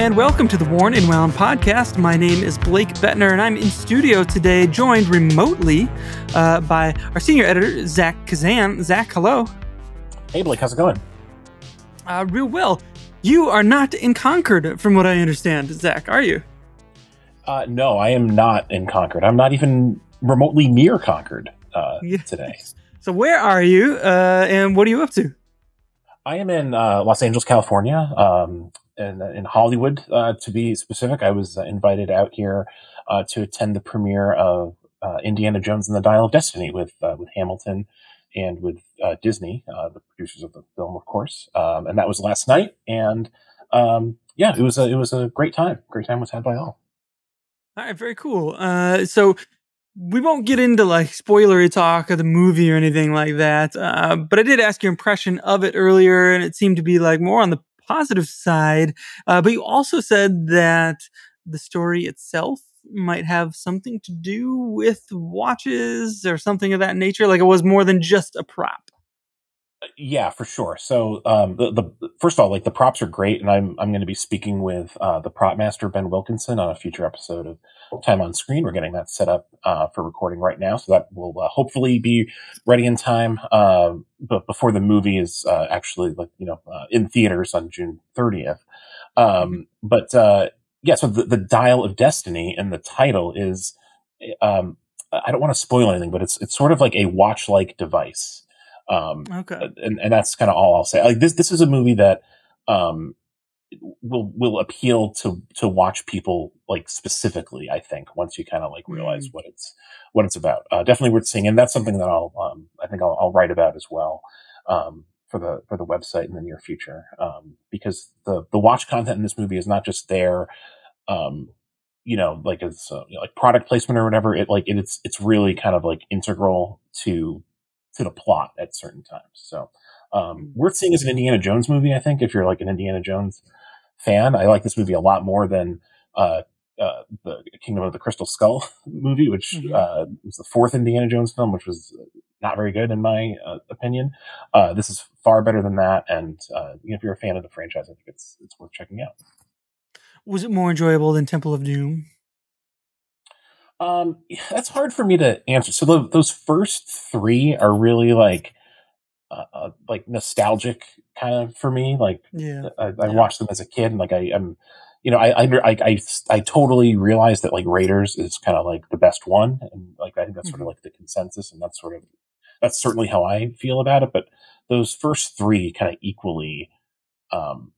and welcome to the Worn and Wound podcast. My name is Blake Buettner, and I'm in studio today, joined remotely uh, by our senior editor, Zach Kazan. Zach, hello. Hey, Blake, how's it going? Uh, real well. You are not in Concord, from what I understand, Zach, are you? Uh, no, I am not in Concord. I'm not even remotely near Concord uh, today. So, where are you, uh, and what are you up to? I am in uh, Los Angeles, California, um, in, in Hollywood, uh, to be specific. I was invited out here uh, to attend the premiere of uh, Indiana Jones and the Dial of Destiny with uh, with Hamilton and with uh, Disney, the producers of the film, of course. Um, and that was last night, and um, yeah, it was a it was a great time. Great time was had by all. All right, very cool. so we won't get into like spoilery talk of the movie or anything like that. Uh, but I did ask your impression of it earlier, and it seemed to be like more on the positive side. Uh, but you also said that the story itself might have something to do with watches or something of that nature. Like it was more than just a prop. Yeah, for sure. So, um, the, the first of all, like the props are great, and I'm I'm going to be speaking with uh, the prop master Ben Wilkinson on a future episode of Time on Screen. We're getting that set up uh, for recording right now, so that will uh, hopefully be ready in time, uh, but before the movie is uh, actually like you know uh, in theaters on June 30th. Um, mm-hmm. but yeah, so the, the Dial of Destiny and the title is. Um, I don't want to spoil anything, but it's it's sort of like a watch like device. Um, okay. And, and that's kind of all I'll say. Like this, this is a movie that, um, will will appeal to to watch people like specifically i think once you kind of like realize mm. what it's what it's about uh, definitely worth seeing and that's something that i'll um, i think I'll, I'll, write about as well um, for the for the website in the near future um, because the the watch content in this movie is not just there um, you know like as uh, you know, like product placement or whatever it like it, it's it's really kind of like integral to to the plot at certain times. So um, mm. worth seeing as an Indiana Jones movie. I think if you're like an Indiana Jones fan, I like this movie a lot more than uh, uh, the Kingdom of the Crystal Skull movie, which mm-hmm. uh, was the fourth Indiana Jones film, which was not very good in my uh, opinion. Uh, this is far better than that, and uh, if you're a fan of the franchise, I think it's it's worth checking out. Was it more enjoyable than Temple of Doom? Um, that's hard for me to answer. So the, those first three are really like, uh, uh, like nostalgic kind of for me. Like, yeah, I, I yeah. watched them as a kid, and like I am, you know, I, I I I I totally realized that like Raiders is kind of like the best one, and like I think that's mm-hmm. sort of like the consensus, and that's sort of that's certainly how I feel about it. But those first three kind of equally, um,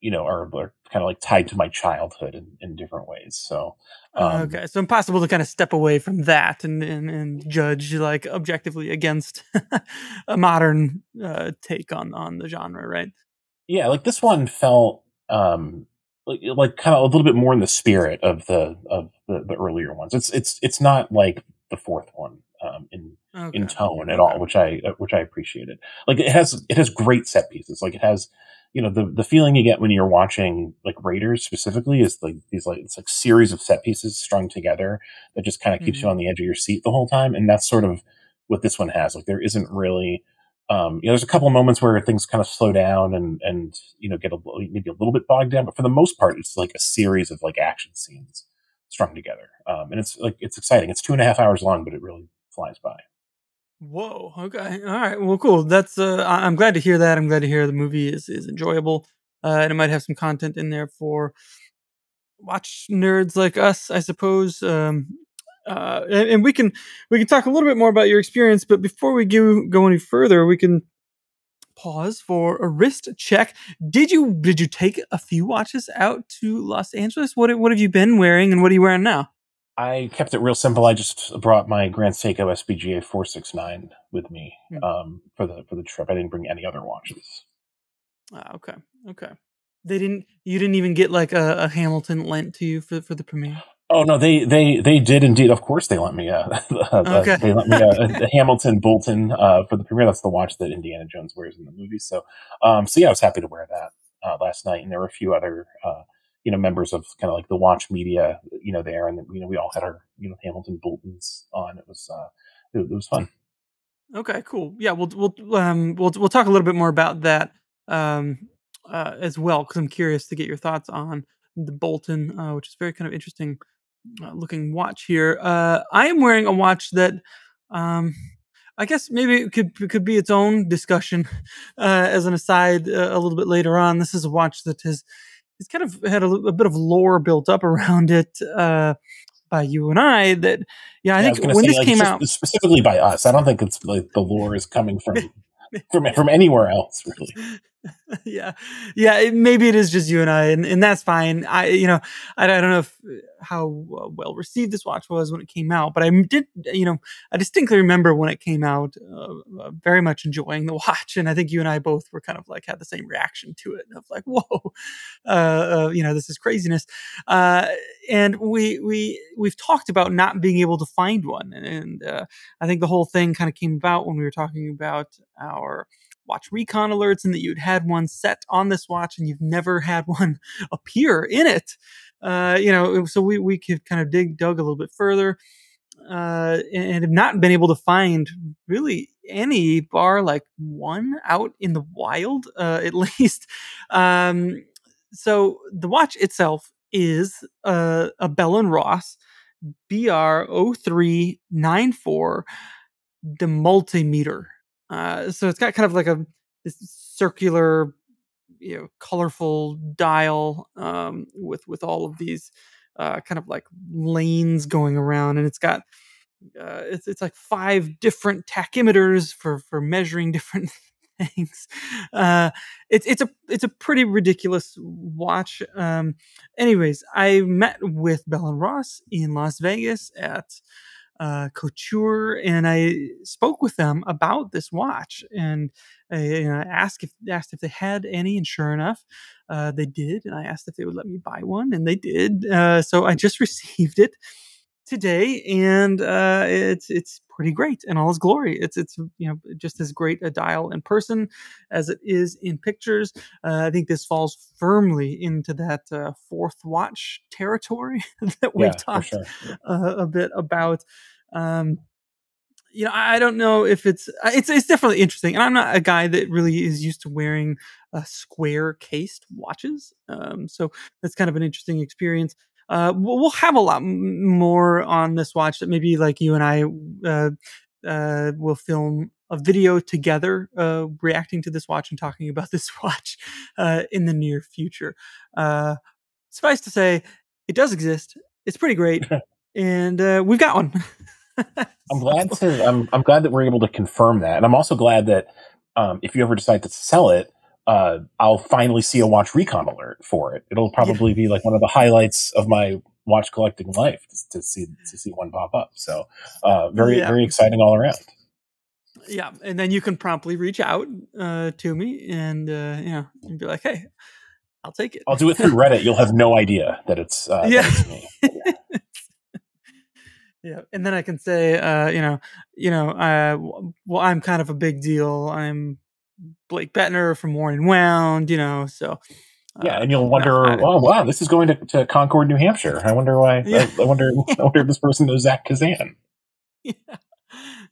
you know, are, are kind of like tied to my childhood in, in different ways. So, um, okay, so impossible to kind of step away from that and and, and judge like objectively against a modern uh, take on on the genre, right? Yeah, like this one felt um, like like kind of a little bit more in the spirit of the of the, the earlier ones. It's it's it's not like the fourth one um, in okay. in tone at okay. all, which I which I appreciated. Like it has it has great set pieces. Like it has you know the the feeling you get when you're watching like Raiders specifically is like these like it's like series of set pieces strung together that just kind of keeps mm-hmm. you on the edge of your seat the whole time, and that's sort of what this one has. Like there isn't really. Um, you know, there's a couple of moments where things kind of slow down and and you know get a maybe a little bit bogged down, but for the most part, it's like a series of like action scenes strung together, um, and it's like it's exciting. It's two and a half hours long, but it really flies by. Whoa. Okay. All right. Well, cool. That's. Uh, I'm glad to hear that. I'm glad to hear the movie is is enjoyable, uh, and it might have some content in there for watch nerds like us, I suppose. Um, uh, and, and, we can we can talk a little bit more about your experience, but before we go go any further, we can pause for a wrist check. Did you did you take a few watches out to Los Angeles? What what have you been wearing, and what are you wearing now? I kept it real simple. I just brought my Grand Seiko SBGA 469 with me mm. um, for the for the trip. I didn't bring any other watches. Ah, okay, okay. They didn't. You didn't even get like a, a, Hamilton lent to you for for the premiere. Oh no, they they they did indeed. Of course, they lent me a. okay. they lent me a, a Hamilton Boulton uh, for the premiere. That's the watch that Indiana Jones wears in the movie. So, um, so yeah, I was happy to wear that uh, last night, and there were a few other. Uh, you know, members of kind of like the watch media, you know, there. And, you know, we all had our, you know, Hamilton Boultons on. It was, uh, it, it was fun. Okay, cool. Yeah, we'll, we'll, um, we'll, we'll talk a little bit more about that, um, uh, as well, because I'm curious to get your thoughts on the Boulton, uh, which is very kind of interesting uh, looking watch here. Uh, I am wearing a watch that. Um, I guess maybe it could could be its own discussion uh, as an aside uh, a little bit later on. This is a watch that has it's kind of had a, a bit of lore built up around it uh, by you and I. That yeah, I Yeah, think to when say this like came out, specifically by us. I don't think it's like the lore is coming from from from anywhere else really. yeah, yeah, it, maybe it is just you and I, and, and that's fine. I, you know, I, I don't know if how uh, well received this watch was when it came out, but I did, you know, I distinctly remember when it came out, uh, uh, very much enjoying the watch, and I think you and I both were kind of like had the same reaction to it of like, whoa, uh, uh, you know, this is craziness, uh, and we we we've talked about not being able to find one, and uh, I think the whole thing kind of came about when we were talking about our watch recon alerts and that you'd had one set on this watch and you've never had one appear in it. Uh, you know, so we, we could kind of dig, dug a little bit further, uh, and, have not been able to find really any bar like one out in the wild, uh, at least. Um, so the watch itself is uh, a Bell and Ross BR0394 the multimeter. Uh, so it's got kind of like a this circular, you know, colorful dial um, with with all of these uh, kind of like lanes going around, and it's got uh, it's it's like five different tachymeters for for measuring different things. Uh, it's it's a it's a pretty ridiculous watch. Um, anyways, I met with Bell and Ross in Las Vegas at uh, Couture, and I spoke with them about this watch, and I you know, asked if asked if they had any, and sure enough, uh, they did. And I asked if they would let me buy one, and they did. Uh, so I just received it today, and uh, it's it's pretty great in all its glory. It's it's you know just as great a dial in person as it is in pictures. Uh, I think this falls firmly into that uh, fourth watch territory that we've Yeah, talked sure. uh, a bit about. Um, you know, I don't know if it's uh, it's it's definitely interesting, and I'm not a guy that really is used to wearing uh, square cased watches. Um, so that's kind of an interesting experience. Uh, we'll, we'll have a lot m- more on this watch that maybe like you and I uh, uh, will film a video together uh, reacting to this watch and talking about this watch uh, in the near future. Uh, suffice to say, it does exist. It's pretty great, and uh, we've got one. I'm glad to. I'm, I'm glad that we're able to confirm that, and I'm also glad that um, if you ever decide to sell it, uh, I'll finally see a watch recon alert for it. It'll probably be like one of the highlights of my watch collecting life to, to see to see one pop up. So uh, very Yeah. very exciting all around. yeah, and then you can promptly reach out uh, to me and uh, you know and be like, "Hey, I'll take it." I'll do it through Reddit. You'll have no idea that it's uh, Yeah. that it's me. yeah, and then I can say, uh, you know, you know, uh, well, I'm kind of a big deal. I'm Blake Buettner from Worn and Wound, you know, so uh, Yeah, and you'll wonder, I- oh wow, this is going to, to Concord, New Hampshire. I wonder why. Yeah. I, I wonder. I wonder if this person knows Zach Kazan. yeah,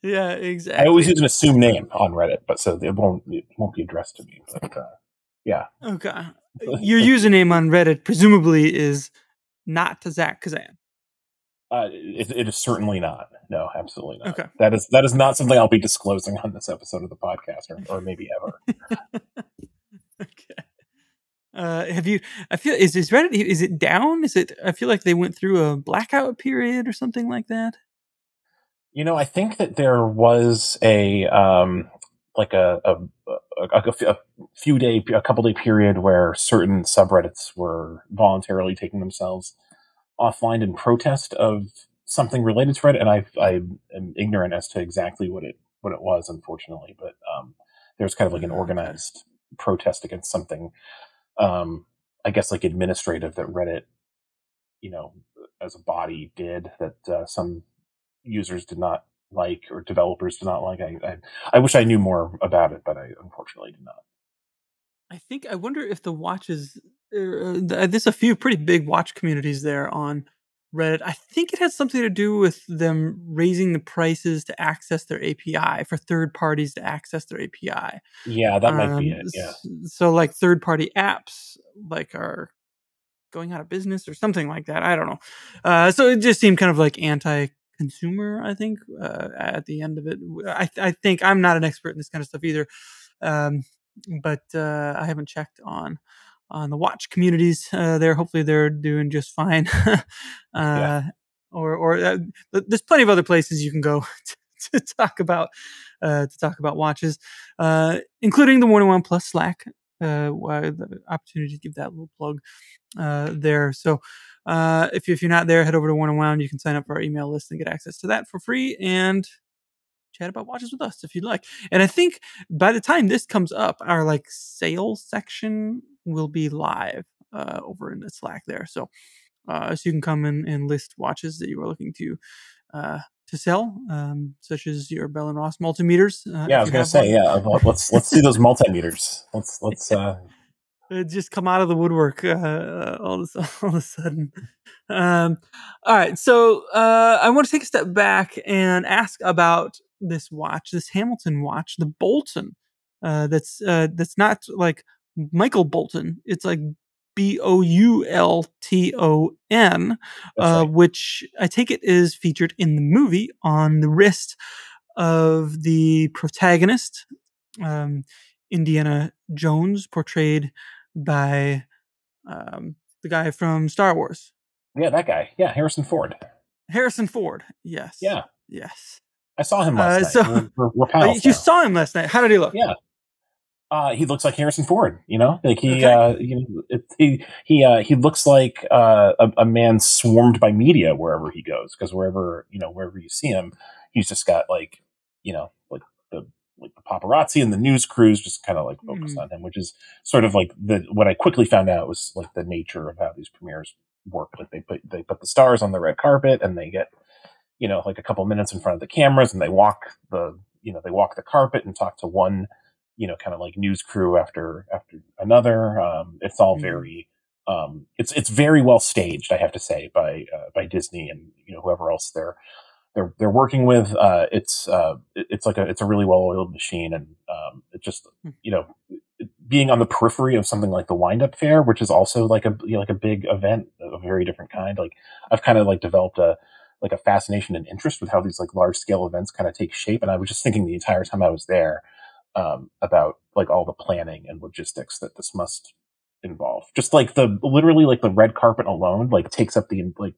yeah, exactly. I always use an assumed name on Reddit, but so it won't it won't be addressed to me. But uh, yeah, okay. Your username on Reddit presumably is not to Zach Kazan. Uh, it, it is certainly not. No, absolutely not. Okay. That is that is not something I'll be disclosing on this episode of the podcast, or, or maybe ever. okay. Uh, have you? I feel is is Reddit is it down? Is it? I feel like they went through a blackout period or something like that. You know, I think that there was a um, like a a, a, a, a few day, a couple day period where certain subreddits were voluntarily taking themselves offline in protest of something related to Reddit, and I I am ignorant as to exactly what it what it was, unfortunately. But um, there's kind of like an organized protest against something, um, I guess like administrative that Reddit, you know, as a body did that uh, some users did not like or developers did not like. I, I I wish I knew more about it, but I unfortunately did not. I think I wonder if the watches. Uh, there's a few pretty big watch communities there on Reddit. I think it has something to do with them raising the prices to access their API for third parties to access their API. Yeah, that might be Um, it. Yeah. So like third party apps like are going out of business or something like that. I don't know. Uh, so it just seemed kind of like anti-consumer. I think uh, at the end of it, I, I think I'm not an expert in this kind of stuff either, um, but uh, I haven't checked on on the watch communities uh, there. Hopefully, they're doing just fine. yeah. Uh, or or uh, there's plenty of other places you can go to, to talk about to talk about watches, including the Worn and Wound plus Slack uh, the opportunity to give that little plug uh, there. So uh, if, you, if you're not there, head over to Worn and Wound. You can sign up for our email list and get access to that for free and chat about watches with us if you'd like. And I think by the time this comes up, our like sales section will be live uh, over in the Slack there. So uh, so you can come in and list watches that you are looking to uh, to sell, um, such as your Bell and Ross multimeters. Uh, yeah, I was to say, one. yeah, let's let's see those multimeters. Let's let's uh... It just come out of the woodwork uh, all, of, all of a sudden. Um, all right, so uh, I want to take a step back and ask about this watch, this Hamilton watch, the Boulton. Uh, that's uh, that's not like Michael Bolton. It's like B O U L T O N, uh, which I take it is featured in the movie on the wrist of the protagonist, um, Indiana Jones, portrayed by um, the guy from Star Wars. Yeah, that guy. Yeah, Harrison Ford. Harrison Ford. Yes. Yeah. Yes. I saw him last uh, night. So, we're, we're, we're you saw him last night. How did he look? Yeah, uh, he looks like Harrison Ford, you know, like he, okay. uh, you know, it, he, he, uh, he looks like, uh, a, a, man swarmed by media wherever he goes. Cause wherever, you know, wherever you see him, he's just got like, you know, like the, like the paparazzi and the news crews just kind of like focused mm. on him, which is sort of like the, what I quickly found out was like the nature of how these premieres work. Like they put, they put the stars on the red carpet and they get, you know, like a couple minutes in front of the cameras and they walk the, you know, they walk the carpet and talk to one, you know, kind of like news crew after after another. Um, it's all mm-hmm. very um, it's it's very well staged, I have to say, by uh, by Disney and you know whoever else they're they're they're working with. Uh, it's uh, it's like a it's a really well oiled machine, and um, it just hmm. you know being on the periphery of something like the Windup fair, which is also like a you know, like a big event of a very different kind. Like I've kind of like developed a like a fascination and interest with how these like large scale events kind of take shape. And I was just thinking the entire time I was there, um, about like all the planning and logistics that this must involve. Just like the literally like the red carpet alone, like takes up the like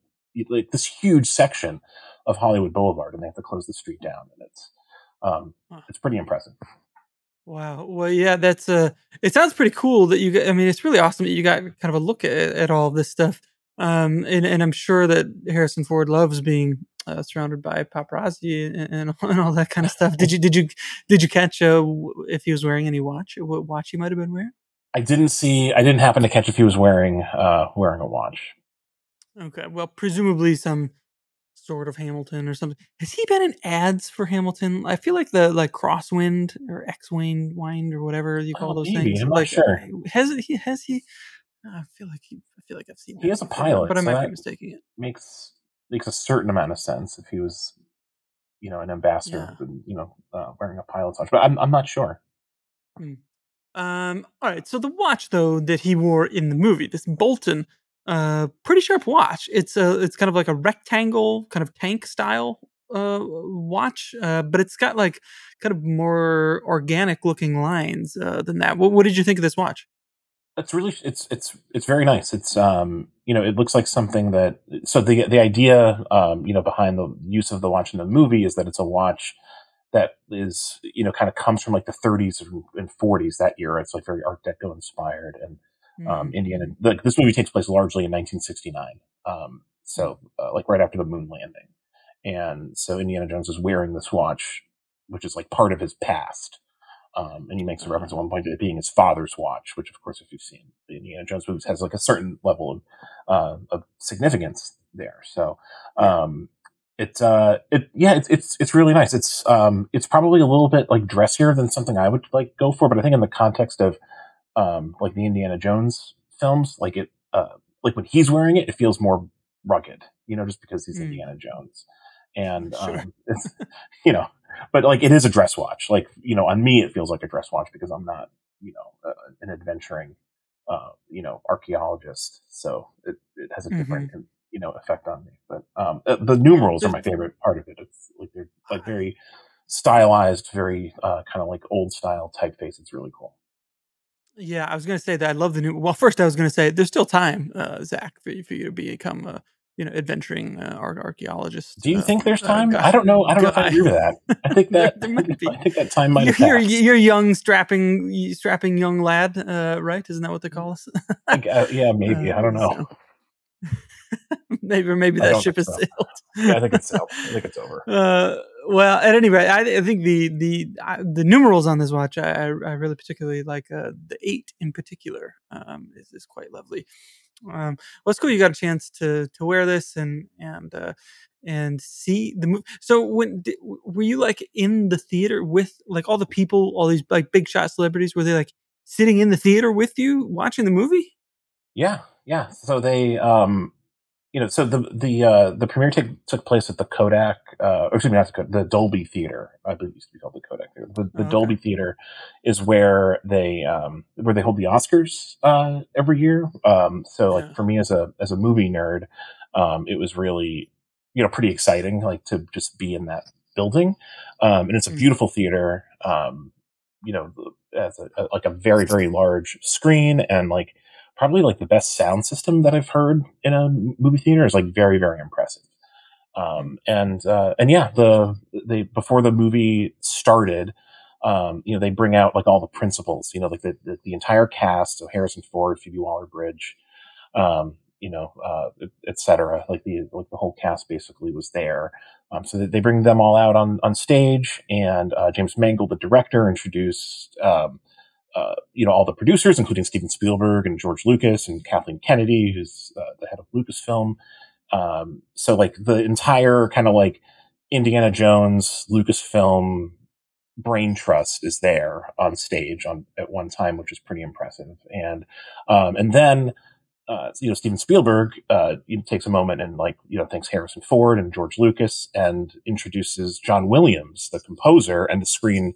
like this huge section of Hollywood Boulevard, and they have to close the street down, and it's um, it's pretty impressive. Wow. Well, yeah, that's uh it sounds pretty cool that you get, I mean, it's really awesome that you got kind of a look at, at all this stuff. Um, and, and I'm sure that Harrison Ford loves being uh, surrounded by paparazzi and, and, and, all that kind of stuff. Did you did you did you catch uh, if he was wearing any watch? What watch he might have been wearing? I didn't see. I didn't happen to catch if he was wearing uh, wearing a watch. Okay, well, presumably some sort of Hamilton or something. Has he been in ads for Hamilton? I feel like the like Crosswind or X-Wing Wind or whatever you call oh, those maybe. things. I'm like, sure. Has he? Has he? I feel like he. I feel like I've seen. He has a pilot, but I might so be mistaking it. Makes makes a certain amount of sense if he was, you know, an ambassador, yeah. you know, uh, wearing a pilot's watch. But I'm I'm not sure. Hmm. Um. All right. So the watch though that he wore in the movie, this Boulton, uh, pretty sharp watch. It's a it's kind of like a rectangle, kind of tank style uh watch, uh, but it's got like kind of more organic looking lines uh, than that. What, what did you think of this watch? It's really it's it's it's very nice. It's um you know it looks like something that so the the idea um you know behind the use of the watch in the movie is that it's a watch that is you know kind of comes from like the 30s and 40s that era. It's like very Art Deco inspired and um, mm-hmm. Indiana. Like this movie takes place largely in 1969. Um, so uh, like right after the moon landing, and so Indiana Jones is wearing this watch, which is like part of his past. Um, and he makes a reference at one point to it being his father's watch, which, of course, if you've seen the Indiana Jones movies, has like a certain level of uh, of significance there. So, um, it's uh, it yeah, it's it's it's really nice. It's um, it's probably a little bit like dressier than something I would like go for, but I think in the context of um, like the Indiana Jones films, like it, uh, like when he's wearing it, it feels more rugged, you know, just because he's mm. Indiana Jones, and sure. um, you know but like it is a dress watch. Like you know, on me it feels like a dress watch because I'm not you know uh, an adventuring uh, you know archaeologist, so it, it has a different mm-hmm. you know effect on me. But um, uh, the numerals are my favorite part of it. It's like they're like very stylized, very uh, kind of like old style typeface. It's really cool. Yeah, I was going to say that I love the new. Well, first I was going to say there's still time, uh, Zach, for you, for you to become a you know adventuring uh, archaeologist. Do you uh, think there's uh, time? I don't know. I don't know if I agree with that. I think that there, might be. I think that time might. You're, you're, you're young, strapping, strapping young lad, uh, right? Isn't that what they call us? Uh, yeah, maybe. I don't know. So. maybe, maybe that ship has so. sailed. yeah, I think it's. sailed. I think it's over well, at any rate, I, I think the the uh, the numerals on this watch I, I really particularly like uh, the eight in particular um, is is quite lovely. Um, well, it's cool you got a chance to to wear this and and uh, and see the movie. So when did, were you like in the theater with like all the people, all these like big shot celebrities? Were they like sitting in the theater with you watching the movie? Yeah, yeah. So they um you know, so the the uh, the premiere t- took place at the Kodak, uh, excuse me, not the, the Dolby Theater. I believe it used to be called the Kodak Theater. The, the oh, okay. Dolby Theater is where they um, where they hold the Oscars uh, every year. Um, so, like yeah. for me as a as a movie nerd, um, it was really you know pretty exciting, like to just be in that building. Um, and it's a mm. beautiful theater. Um, you know, as a, a, like a very very large screen and like probably like the best sound system that I've heard in a movie theater is like very very impressive. Um, and uh, and yeah, the they before the movie started, um, you know, they bring out like all the principals, you know, like the the, the entire cast, so Harrison Ford, Phoebe Waller Bridge, um, you know, uh, etc. Like the like the whole cast basically was there. Um, so they bring them all out on on stage, and uh, James Mangold, the director, introduced um, uh, you know, all the producers, including Steven Spielberg and George Lucas and Kathleen Kennedy, who's uh, the head of Lucasfilm. Um, so like the entire kind of like Indiana Jones, Lucasfilm brain trust is there on stage on at one time, which is pretty impressive. And um, and then uh, you know Steven Spielberg uh, takes a moment and like you know thanks Harrison Ford and George Lucas and introduces John Williams, the composer, and the screen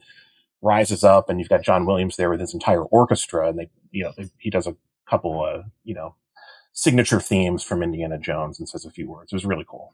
rises up and you've got John Williams there with his entire orchestra and they, you know, they, he does a couple of, you know, signature themes from Indiana Jones and says a few words. It was really cool.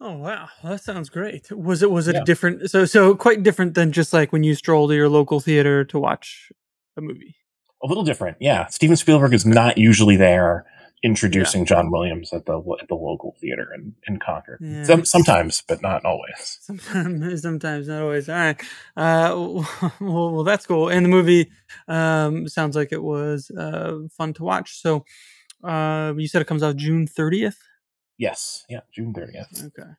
Oh wow, that sounds great. Was it was it yeah. a different so so quite different than just like when you stroll to your local theater to watch a movie? A little different, yeah. Steven Spielberg is not usually there introducing yeah. John Williams at the at the local theater in, in Concord. Yeah. Some, sometimes, but not always. Sometimes, sometimes, not always. All right. Uh, well, well, that's cool. And the movie um, sounds like it was uh, fun to watch. So uh, you said it comes out June 30th? Yes. Yeah, June 30th. Okay.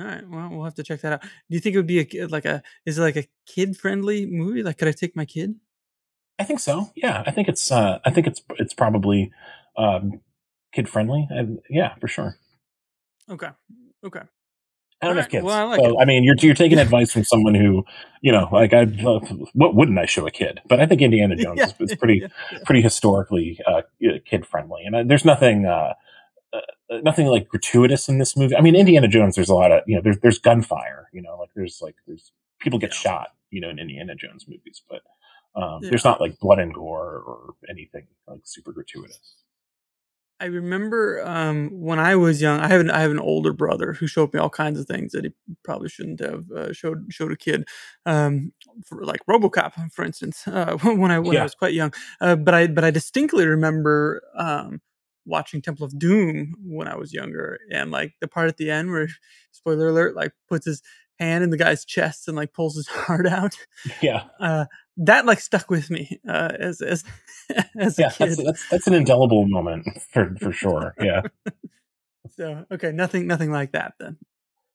All right. Well, we'll have to check that out. Do you think it would be a like a is it like a kid friendly movie? Like, could I take my kid? I think so. Yeah, I think it's. Uh, I think it's. It's probably um, kid friendly. And yeah, for sure. Okay. Okay. I don't have kids. Well, I, like so, I mean, you're you're taking advice from someone who, you know, like I, uh, what wouldn't I show a kid? But I think Indiana Jones yeah, is, is, pretty yeah, yeah. pretty historically uh, kid friendly, and uh, there's nothing uh, uh, nothing like gratuitous in this movie. I mean, Indiana Jones, there's a lot of you know, there's there's gunfire, you know, like there's like there's people get shot, you know, in Indiana Jones movies, but um, there's not like blood and gore or anything like super gratuitous. I remember um, when I was young. I have an I have an older brother who showed me all kinds of things that he probably shouldn't have uh, showed showed a kid, um, for like RoboCop, for instance, uh, when I when yeah. I was quite young. Uh, but I but I distinctly remember um, watching Temple of Doom when I was younger, and like the part at the end where, spoiler alert, like puts his hand in the guy's chest and like pulls his heart out. Yeah. Uh, that like stuck with me uh, as as as yeah, a kid. That's, that's, that's an indelible moment for for sure. Yeah. so okay, nothing nothing like that then.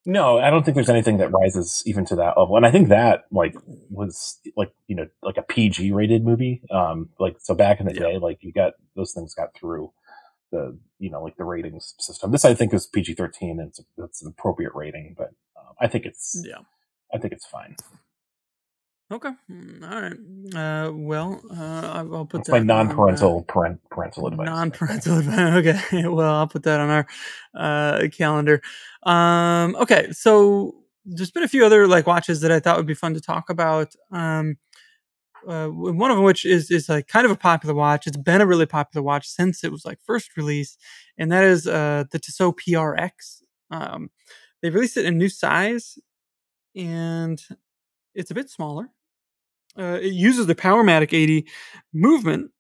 No, I don't think there's anything that rises even to that level. And I think that like was like you know like a PG rated movie. Um, like so back in the yeah. day, like you got those things got through the you know like the ratings system. This I think is PG thirteen. and It's it's an appropriate rating, but um, I think it's yeah, I think it's fine. Okay. Mm, all right. Uh, well, uh, I'll put That's that. My non-parental parent, parental advice. Non-parental advice. Okay. Well, I'll put that on our uh, calendar. Um, okay. So there's been a few other like watches that I thought would be fun to talk about. Um, uh, one of which is is like kind of a popular watch. It's been a really popular watch since it was like first released, and that is uh, the Tissot PRX. Um, they released it in a new size, and it's a bit smaller. Uh, it uses the Powermatic 80 movement,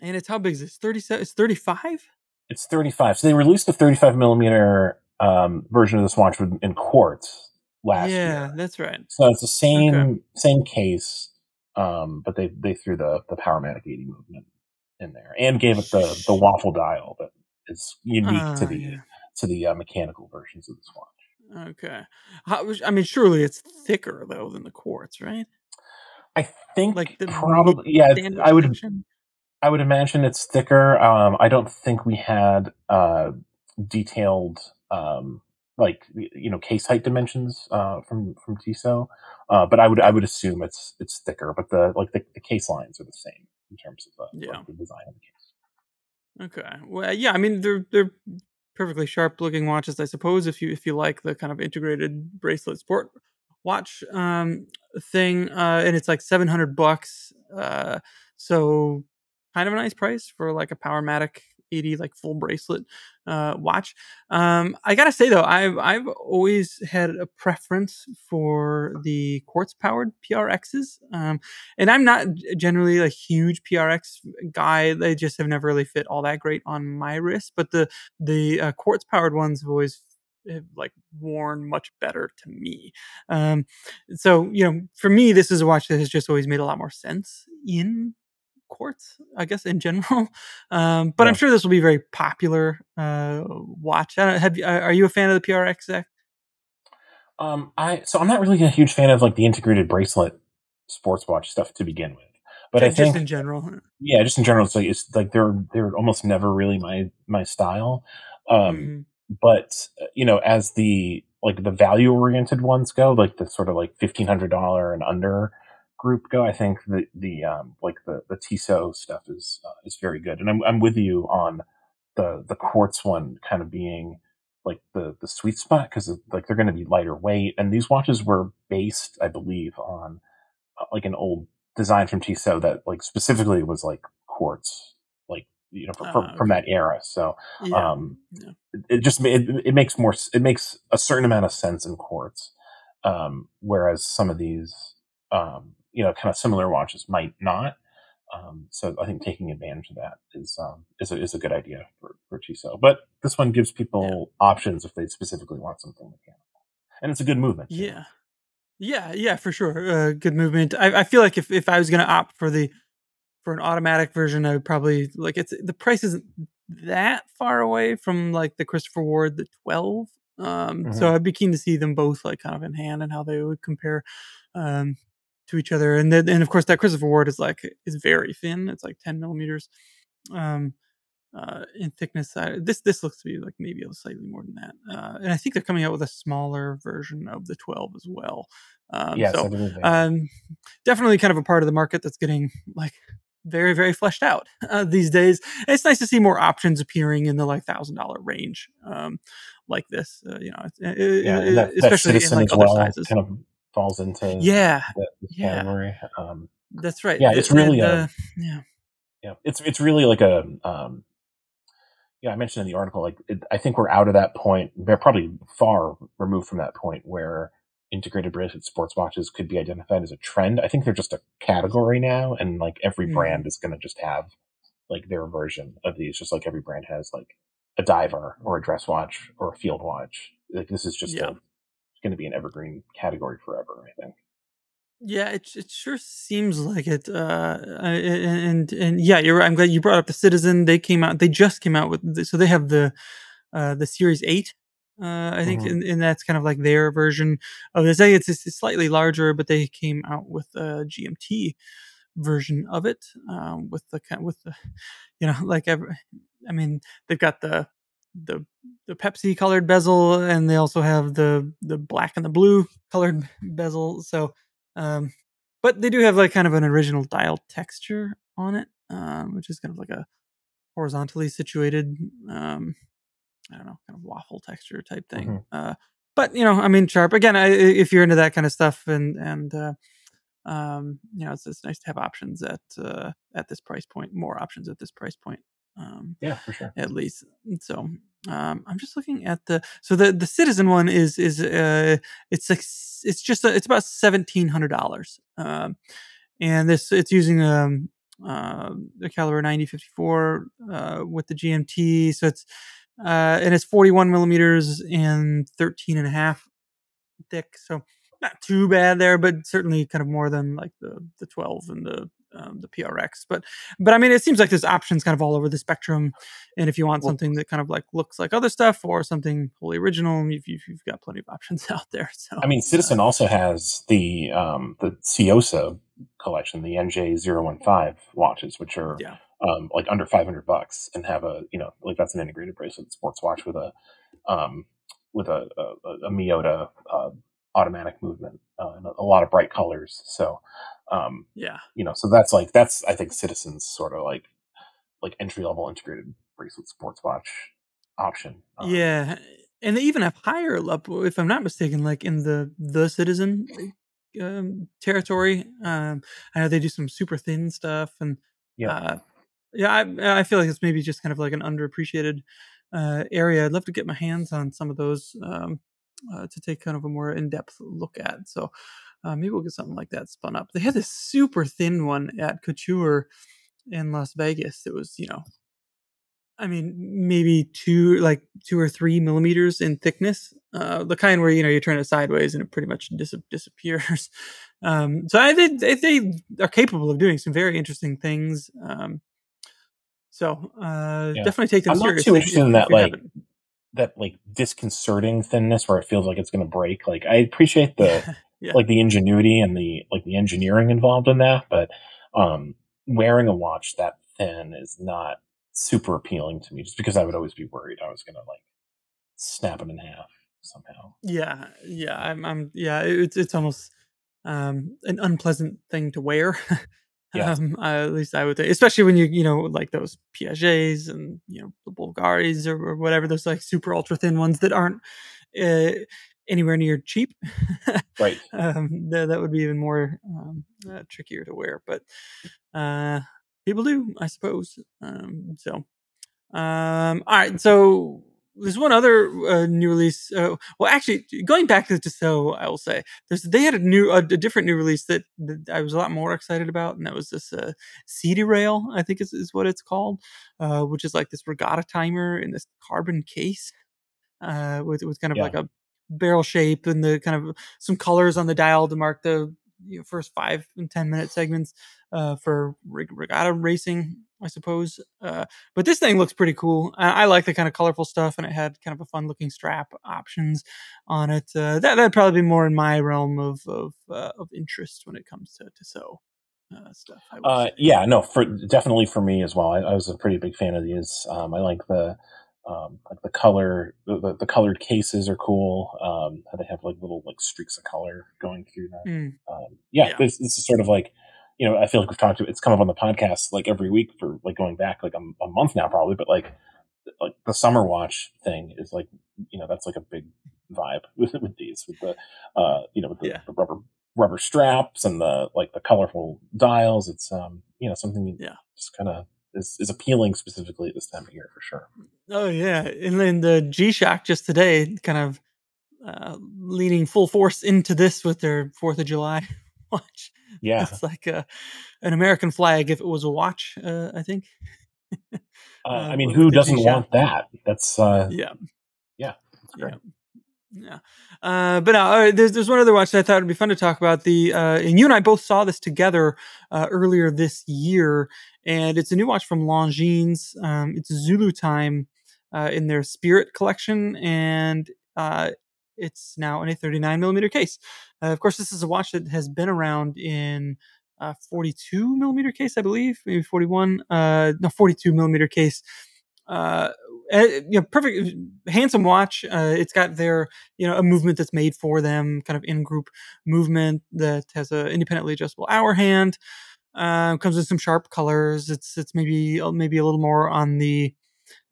and it's how big is this? 37? It's 35. It's 35. So they released the 35 millimeter um, version of this watch in quartz last year. yeah, year. that's right. So it's the same Okay. same case, um, but they they threw the the Powermatic 80 movement in there and gave it the the waffle dial that is unique to Ah, the yeah. to the uh, mechanical versions of this watch. Okay. How, I mean, surely it's thicker though than the quartz, right? I think Like the probably yeah. I would section? I would imagine it's thicker. Um, I don't think we had uh, detailed um, like you know case height dimensions uh, from from Tissot, uh, but I would I would assume it's it's thicker. But the like the, the case lines are the same in terms of uh, Yeah. like the design of the case. Okay. Well, yeah. I mean, they're they're perfectly sharp looking watches, I suppose. If you if you like the kind of integrated bracelet sport watch um thing, uh, and it's like seven hundred bucks. Uh, so kind of a nice price for like a Powermatic 80 like full bracelet uh watch. Um, I gotta say though, I've I've always had a preference for the quartz powered PRXs. Um, and I'm not generally a huge PRX guy. They just have never really fit all that great on my wrist. But the the uh, quartz powered ones have always have, like worn much better to me. Um, so you know, for me, this is a watch that has just always made a lot more sense in quartz, I guess in general. Um, but I'm sure this will be a very popular uh, watch. I don't, have you, are you a fan of the PRX? Um, I so I'm not really a huge fan of like the integrated bracelet sports watch stuff to begin with, but I just think in general. yeah, just in general, it's like it's like they're they're almost never really my my style. Um, Mhm. But uh, you know, as the like the value oriented ones go, like the sort of like fifteen hundred dollar and under group go, I think the the um like the the Tissot stuff is uh, is very good, and I'm I'm with you on the the quartz one kind of being like the the sweet spot because like they're going to be lighter weight, and these watches were based, I believe, on uh, like an old design from Tissot that like specifically was like quartz, you know for, for, Ah, from that era. So Yeah. um, yeah. it, it just it, it makes more it makes a certain amount of sense in quartz, um, whereas some of these um, you know kind of similar watches might not. Um, so I think taking advantage of that is um, is a, is a good idea for for Tissot. But this one gives people options if they specifically want something mechanical, and it's a good movement. too. Yeah. Yeah, yeah, for sure. Uh, good movement. I, I feel like if, if I was gonna opt for the for an automatic version, I would probably like it's the price isn't that far away from like the Christopher Ward the twelve. Um, so I'd be keen to see them both like kind of in hand and how they would compare um to each other. And then and of course that Christopher Ward is like is very thin. It's like ten millimeters. Um uh, in thickness. Uh, this this looks to be like maybe a slightly more than that, uh, and I think they're coming out with a smaller version of the 12 as well. Um, yes, I so believe they are. um, definitely kind of a part of the market that's getting like very very fleshed out uh, these days. And it's nice to see more options appearing in the like thousand dollar range, um, like this. Uh, you know, it's, uh, yeah, uh, and that, that especially in like other well sizes. kind of falls into Yeah, that, this yeah. category. Um, that's right. Yeah, The- it's really, the- uh, yeah. yeah, it's it's really like a um, yeah. I mentioned in the article, like it, I think we're out of that point. We're probably far removed from that point where integrated bracelet sports watches could be identified as a trend. I think they're just a category now, and like every Mhm. brand is going to just have like their version of these, just like every brand has like a diver or a dress watch or a field watch. Like this is just Yeah. going to be an evergreen category forever. I think. Yeah, it it sure seems like it. Uh, and and yeah, you're. right. I'm glad you brought up the Citizen. They came out. They just came out with. So they have the uh, the Series Eight. Uh, I think, Mhm. and, and that's kind of like their version of this. I think it's, it's slightly larger, but they came out with a GMT version of it. Um, with the kind with the, you know, like every, I mean, they've got the the the Pepsi colored bezel, and they also have the the black and the blue colored bezel. So um, but they do have like kind of an original dial texture on it, um, which is kind of like a horizontally situated, um, I don't know, kind of waffle texture type thing. Mhm. Uh, but you know, I mean, sharp again. I, if you're into that kind of stuff, and and uh, um, you know, it's, it's nice to have options at uh, at this price point, more options at this price point. Um, yeah, for sure. At least, so um, I'm just looking at the so the the Citizen one is is uh, it's like it's just a, it's about seventeen hundred dollars, um, and this it's using um uh, the caliber 9054 uh, with the GMT, so it's uh, and it's 41 millimeters and 13 and a half thick, so not too bad there, but certainly kind of more than like the the 12 and the um, the PRX. But but I mean, it seems like there's options kind of all over the spectrum. And if you want well, something that kind of like looks like other stuff or something wholly original, you've, you've, you've got plenty of options out there. So I mean, Citizen uh, also has the um, the Tsuyosa collection, the NJ015 watches, which are yeah. Um, like under 500 bucks and have a you know like that's an integrated bracelet sports watch with a um, with a, a, a Miyota uh, automatic movement uh, and a, lot of bright colors. So, um, yeah, you know, so that's like that's I think Citizens sort of like like entry level integrated bracelet sports watch option. Um, yeah, and they even have higher level, if I'm not mistaken, like in the the Citizen um, territory. Um, I know they do some super thin stuff, and yeah, uh, yeah, I, I feel like it's maybe just kind of like an underappreciated uh, area. I'd love to get my hands on some of those. Um, uh, to take kind of a more in-depth look at. So uh, maybe we'll get something like that spun up. They had this super thin one at Couture in Las Vegas. It was, you know, I mean, maybe two, like two or three millimeters in thickness. Uh, the kind where you know you turn it sideways and it pretty much dis- disappears. Um, so I think they, they, are capable of doing some very interesting things. Um, so uh, yeah. definitely take them I'm seriously. not too interested in that, like that like disconcerting thinness where it feels like it's going to break. Like I appreciate the yeah. like the ingenuity and the like the engineering involved in that, but um, wearing a watch that thin is not super appealing to me. Just because I would always be worried I was going to like snap it in half somehow. Yeah, yeah, I'm, I'm yeah. It's it's almost um, an unpleasant thing to wear. Yeah. Um, at least I would think, especially when you, you know, like those Piagets and, you know, the Bulgaris or, or whatever, those like super ultra thin ones that aren't uh, anywhere near cheap. right. Um, that, that would be even more um, uh, trickier to wear, but uh, people do, I suppose. Um, so, um, all right. So there's one other uh, new release. Uh, well, actually, going back to so I will say there's they had a new, a, a different new release that, that, I was a lot more excited about, and that was this uh, Sideral, I think is, is what it's called, uh, which is like this regatta timer in this carbon case, uh, with with kind of yeah. like a barrel shape and the kind of some colors on the dial to mark the you know, first five and ten minute segments uh, for regatta racing, I suppose. Uh, but this thing looks pretty cool. I, I, like the kind of colorful stuff, and it had kind of a fun looking strap options on it. Uh, that that'd probably be more in my realm of of, uh, of interest when it comes to to sew. Uh, stuff. Uh, yeah, no, for definitely for me as well. I, I was a pretty big fan of these. Um, I like the um, like the color, the, the, colored cases are cool. Um, they have like little like streaks of color going through them. Mm. Um, yeah, yeah. This, this, is sort of like, you know, I feel like we've talked to, it's come up on the podcast like every week for like going back like a, a month now probably, but like, like the summer watch thing is like, you know, that's like a big vibe with, with these, with the, uh, you know, with the, yeah. the rubber, rubber straps and the, like the colorful dials. It's, um, you know, something yeah. just kind of, is, is appealing specifically at this time of year for sure. Oh yeah, and then the G Shock just today, kind of uh, leading full force into this with their Fourth of July watch. Yeah, it's like a, an American flag if it was a watch. Uh, I think. uh, I mean, who doesn't want that? That's uh, yeah, yeah, that's. Yeah. Uh, but uh, there's there's one other watch that I thought would be fun to talk about. The uh, and you and I both saw this together uh, earlier this year, and it's a new watch from Longines. Um, it's Zulu Time uh, in their Spirit collection, and uh, it's now in a 39 millimeter case. of course, this is a watch that has been around in a 42 millimeter case, I believe, maybe 41. Uh, no, 42 millimeter case uh, eh, you know, perfect, handsome watch. Uh, it's got their, you know, a movement that's made for them, kind of in group movement that has a independently adjustable hour hand. Uh, comes in some sharp colors. It's it's maybe uh, maybe a little more on the,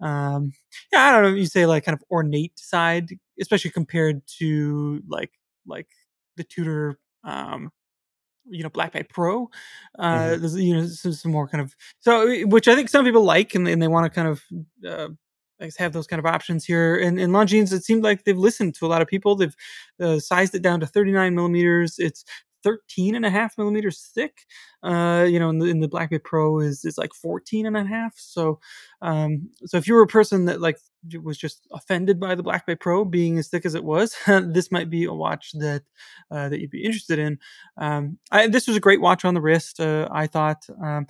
um, yeah, I don't know. You say like kind of ornate side, especially compared to like like the Tudor um, you know Black Bay Pro. Uh, hmm there's you know some, some more kind of so which I think some people like and, and they want to kind of uh, I guess have those kind of options here. And in Longines, it seemed like they've listened to a lot of people. They've uh, sized it down to 39 millimeters. It's 13 and a half millimeters thick. Uh, you know, in the, in the Black Bay Pro is is like 14 and a half. So, um, so if you were a person that like was just offended by the Black Bay Pro being as thick as it was, this might be a watch that uh, that you'd be interested in. Um, I, this was a great watch on the wrist. Uh, I thought. Um,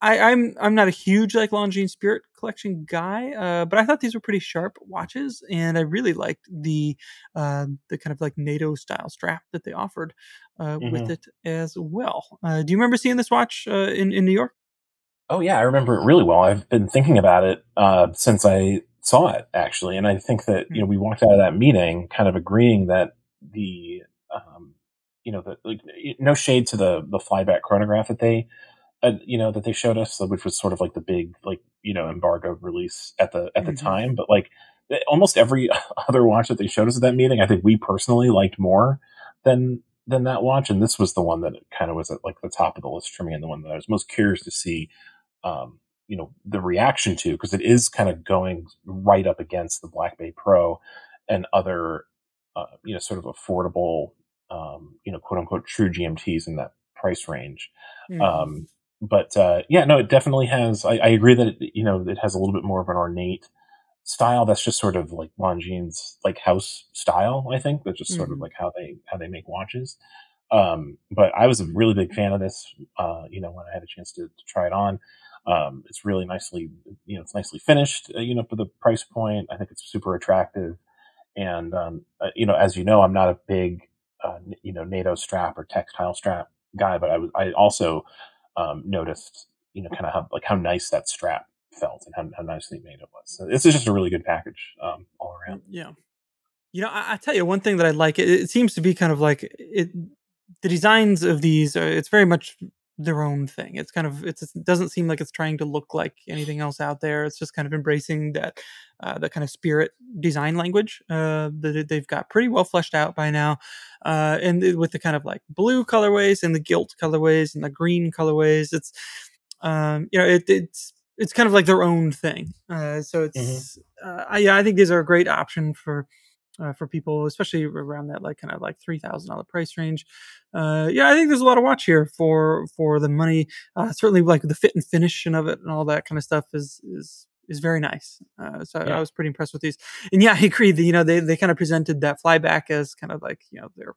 I, I'm I'm not a huge like Longines Spirit collection guy, uh, but I thought these were pretty sharp watches, and I really liked the uh, the kind of like NATO style strap that they offered uh, with hmm it as well. Uh, do you remember seeing this watch uh, in in New York? Oh yeah, I remember it really well. I've been thinking about it uh, since I saw it actually, and I think that you know Mm, we walked out of that meeting kind of agreeing that the um, you know the like no shade to the the flyback chronograph that they uh, you know that they showed us, which was sort of like the big like you know embargo release at the at the Mm-hmm. time. But like almost every other watch that they showed us at that meeting, I think we personally liked more than than that watch, and this was the one that kind of was at like the top of the list for me, and the one that I was most curious to see. Um, you know the reaction to because it is kind of going right up against the Black Bay Pro and other uh, you know sort of affordable um, you know quote unquote true GMTs in that price range hmm um, but uh, yeah, no, it definitely has. I, I agree that it, you know it has a little bit more of an ornate style. That's just sort of like Longines like house style. I think that's just sort of hmm like how they how they make watches. Um, but I was a really big fan of this. Uh, you know, when I had a chance to, to try it on, um, it's really nicely you know it's nicely finished. Uh, you know, for the price point, I think it's super attractive. And um, uh, you know, as you know, I'm not a big uh, you know NATO strap or textile strap guy, but I was I also um, noticed you know kind of how like how nice that strap felt and how, how nicely made it was. So this is just a really good package um, all around. Yeah. You know, I, I tell you one thing that I like. It, it seems to be kind of like it. The designs of these, are, it's very much their own thing. It's kind of it's, it doesn't seem like it's trying to look like anything else out there. It's just kind of embracing that uh, that kind of spirit design language uh, that they've got pretty well fleshed out by now, uh, and with the kind of like blue colorways and the gilt colorways and the green colorways. It's um, you know it, it's it's kind of like their own thing. Uh, so hmm it's uh, I, yeah, I think these are a great option for uh, for people, especially around that like kind of like three thousand dollar price range. Uh, yeah, I think there's a lot of watch here for for the money. Uh, certainly, like the fit and finish and of it and all that kind of stuff is is is very nice. Uh, so I Yeah. was pretty impressed with these. And yeah, I agree. That, you know, they they kind of presented that flyback as kind of like you know their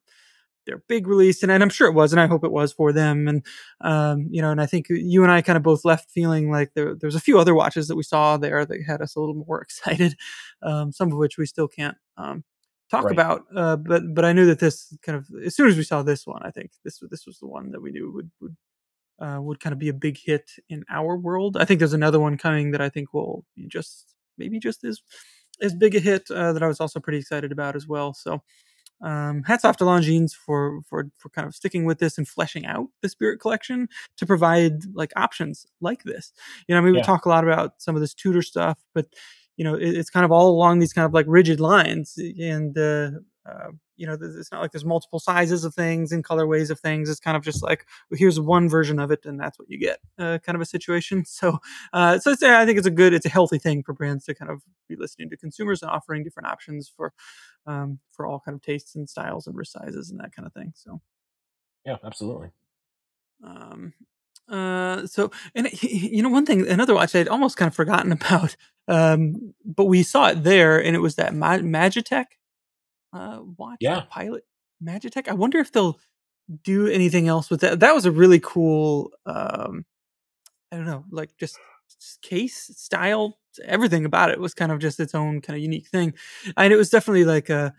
their big release, and, and I'm sure it was, and I hope it was for them. And um, you know, and I think you and I kind of both left feeling like there, there's a few other watches that we saw there that had us a little more excited. Um, some of which we still can't um, talk Right. about. Uh, but but I knew that this kind of as soon as we saw this one, I think this this was the one that we knew would would uh, would kind of be a big hit in our world. I think there's another one coming that I think will be just maybe just as as big a hit uh, that I was also pretty excited about as well. So um, hats off to Longines for for for kind of sticking with this and fleshing out the Spirit Collection to provide like options like this. You know, I mean, we Yeah. talk a lot about some of this Tudor stuff, but you know, it, it's kind of all along these kind of like rigid lines, and uh, uh, you know, it's not like there's multiple sizes of things and colorways of things. It's kind of just like well, here's one version of it, and that's what you get, uh, kind of a situation. So, uh, so it's, I think it's a good, it's a healthy thing for brands to kind of be listening to consumers and offering different options for um, for all kind of tastes and styles and wrist sizes and that kind of thing. So, Yeah. Absolutely. um, uh, so and you know one thing, another watch I'd almost kind of forgotten about, um, but we saw it there, and it was that Ma- Majetek uh, watch, Yeah. Pilot Majetek. I wonder if they'll do anything else with that. That was a really cool. Um, I don't know, like just case style, everything about it was kind of just its own kind of unique thing, and it was definitely like a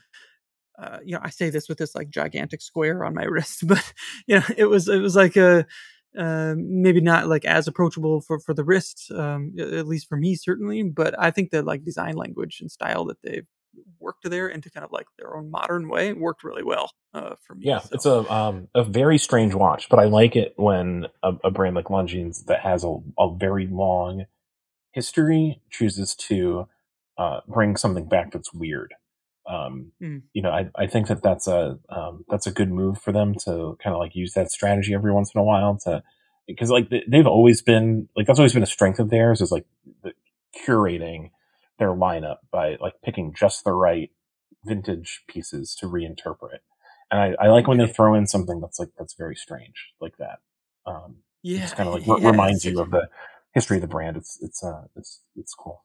uh, you know, I say this with this like gigantic square on my wrist, but you know, it was it was like a uh, maybe not like as approachable for for the wrist, um, at least for me certainly. But I think that like design language and style that they've worked there into kind of like their own modern way worked really well uh, for me. Yeah. It's a um, a very strange watch, but I like it when a, a brand like Longines that has a, a very long history chooses to uh, bring something back that's weird Um, Mm. You know, I, I think that that's a um, that's a good move for them to kind of like use that strategy every once in a while to because like they- they've always been like that's always been a strength of theirs is like the, curating their lineup by like picking just the right vintage pieces to reinterpret. And I, I like when they throw in something that's like that's very strange like that. Um, Yeah, just kind of like yeah, reminds you of the history of the brand. It's it's uh it's it's cool.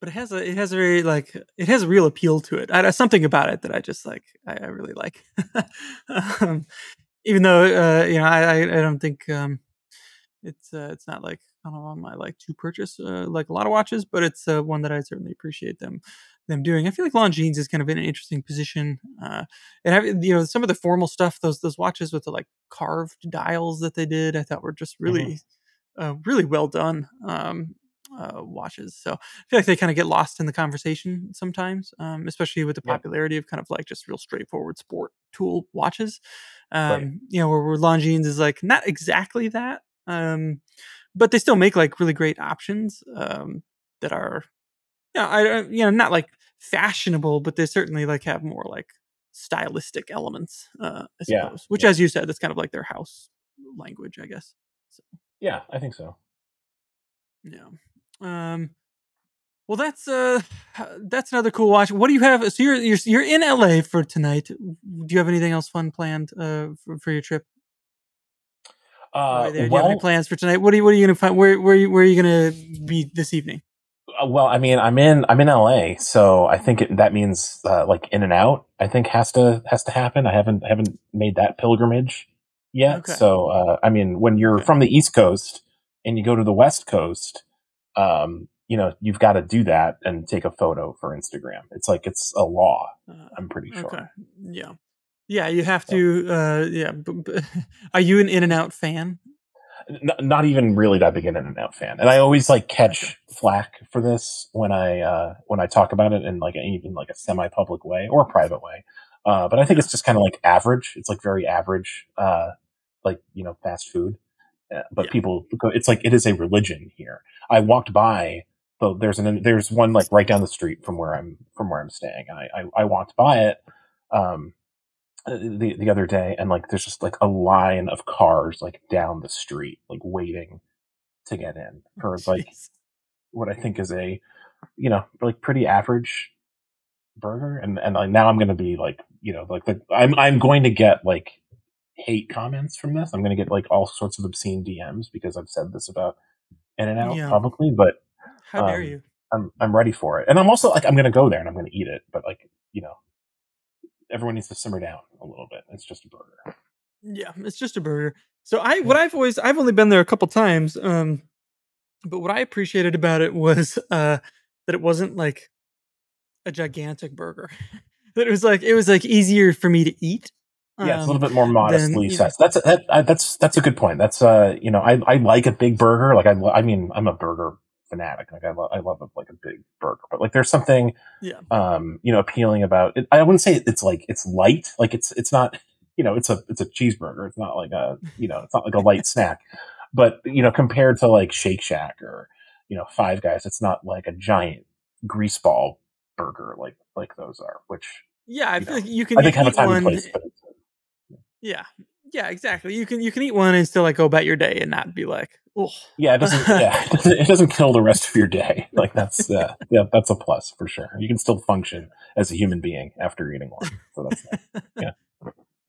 But it has a it has a very like it has a real appeal to it. I, there's something about it that I just like. I, I really like. um, even though uh, you know, I I, I don't think um, it's uh, it's not like I don't on my like to purchase uh, like a lot of watches, but it's uh, one that I certainly appreciate them them doing. I feel like Longines is kind of in an interesting position. Uh, and have, you know some of the formal stuff, those those watches with the like carved dials that they did, I thought were just really uh, really well done um, uh, watches. So I feel like they kind of get lost in the conversation sometimes, um, especially with the Yeah. popularity of kind of like just real straightforward sport tool watches. Um, Right. You know, where, where Longines is like not exactly that, um, but they still make like really great options um, that are, you know, I you know not like fashionable, but they certainly like have more like stylistic elements, uh, I Yeah. Which, yeah. as you said, that's kind of like their house language, I guess. So. Yeah, I think so. Yeah. Um. Well, that's uh, that's another cool watch. What do you have? So you're you're you're in LA for tonight. Do you have anything else fun planned uh for, for your trip? Uh, you're? Do you have any plans for tonight? What are you What are you gonna find? Where where are you, where are you gonna be this evening? Uh, well, I mean, I'm in I'm in LA, so I think it, that means uh, like in and out. I think has to has to happen. I haven't haven't made that pilgrimage yet. Okay. So uh, I mean, when you're Okay. from the East Coast and you go to the West Coast, um, you know, you've got to do that and take a photo for Instagram. It's like it's a law. Uh, I'm pretty sure. okay. Yeah. Yeah. You have to. Uh. Yeah. Are you an In and Out fan? N- not even really that big an in and out fan and i always like catch flack for this when i uh when i talk about it in like a, even like a semi-public way or a private way uh but i think it's just kind of like average it's like very average uh like you know fast food but Yeah. people it's like it is a religion here i walked by so there's an there's one like right down the street from where i'm from where i'm staying and i i, I walked by it um uh, the the other day and like there's just like a line of cars like down the street like waiting to get in for like Jeez. what I think is a you know like pretty average burger and and like now I'm going to be like you know like the, I'm I'm going to get like hate comments from this I'm going to get like all sorts of obscene DMs because I've said this about In and Out Yeah. publicly but How dare um, you? I'm I'm ready for it and I'm also like I'm going to go there and I'm going to eat it but like you know everyone needs to simmer down a little bit it's just a burger Yeah, it's just a burger. So I what I've always I've only been there a couple times. Um but what I appreciated about it was uh that it wasn't like a gigantic burger. that it was like it was like easier for me to eat. Yeah, it's a Um, little bit more modestly you know- sized. That's that, I, that's that's a good point. That's uh, you know, I I like a big burger. Like I I mean, I'm a burger fanatic. Like I love I love a, like a big burger. But like there's something Yeah. um, you know, appealing about it. I wouldn't say it's like it's light. Like it's it's not, you know, it's a it's a cheeseburger. It's not like a, you know, it's not like a light snack. But, you know, compared to like Shake Shack or, you know, Five Guys, it's not like a giant greaseball burger like like those are, which Yeah, I You feel know, like you can I think have a eat time one. and place. But it's, Yeah. Yeah, exactly. You can you can eat one and still like go about your day and not be like, oh Yeah, it doesn't. yeah, it doesn't, it doesn't kill the rest of your day. Like that's uh, yeah, that's a plus for sure. You can still function as a human being after eating one. So that's nice.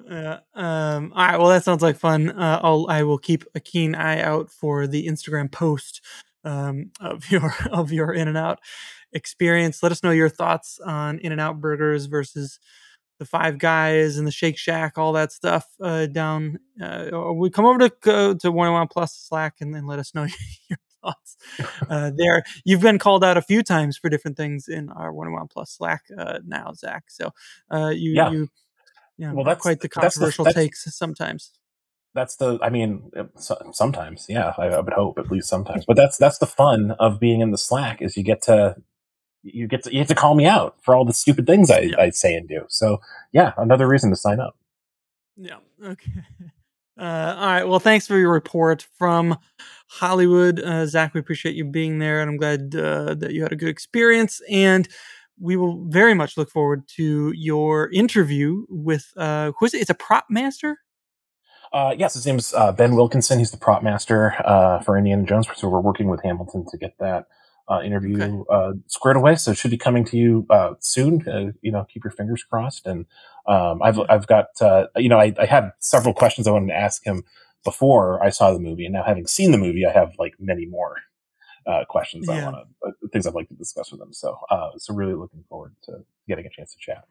Yeah. Um. All right. Well, that sounds like fun. Uh, I'll I will keep a keen eye out for the Instagram post um, of your of your In and Out experience. Let us know your thoughts on In and Out burgers versus the Five Guys and the Shake Shack, all that stuff. Uh, down. Uh, we come over to uh, to One One Plus Slack and then let us know your thoughts uh, there. You've been called out a few times for different things in our One One Plus Slack uh, now, Zach. So uh, you Yeah. you. Yeah, Well, that's- quite the that's the- controversial that's- takes sometimes. That's the. I mean, uh, sometimes, yeah, I, I would hope at least sometimes. But that's that's the fun of being in the Slack is you get to you get to you have to call me out for all the stupid things I, Yeah. I say and do. So yeah, another reason to sign up. Yeah. Okay. Uh, all right. Well, thanks for your report from Hollywood, uh, Zach. We appreciate you being there, and I'm glad uh, that you had a good experience. And we will very much look forward to your interview with uh, who's it? It's a prop master. Uh, yes, his name's uh, Ben Wilkinson. He's the prop master uh, for Indiana Jones. So we're working with Hamilton to get that uh, interview okay. uh, squared away. So it should be coming to you uh, soon. Uh, you know, keep your fingers crossed. And um, I've I've got uh, you know I, I, had several questions I wanted to ask him before I saw the movie, and now having seen the movie, I have like many more uh, questions yeah. I want to things I'd like to discuss with him. So so really looking forward to getting a chance to chat.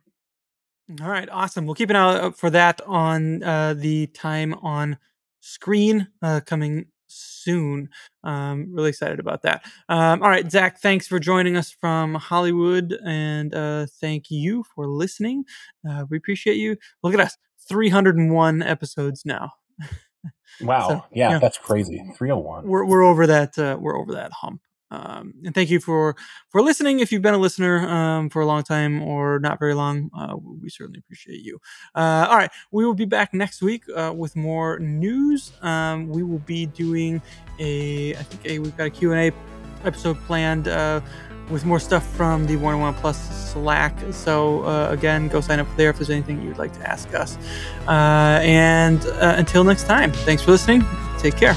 All right, awesome. We'll keep an eye out for that on the time on screen coming soon. Um, really excited about that. Um, all right, Zach, thanks for joining us from Hollywood, and uh, thank you for listening. Uh, we appreciate you. Look at us, 301 episodes now. wow, so, yeah, you know, that's crazy. 301. We're we're over that. Uh, we're over that hump. Um, and thank you for for listening. If you've been a listener um, for a long time or not very long, uh, we certainly appreciate you. Uh, all right, we will be back next week uh, with more news. Um, we will be doing a, I think a, we've got a Q and A episode planned uh, with more stuff from the One One Plus Slack. So uh, again, go sign up there if there's anything you'd like to ask us. Uh, and until next time, thanks for listening. Take care.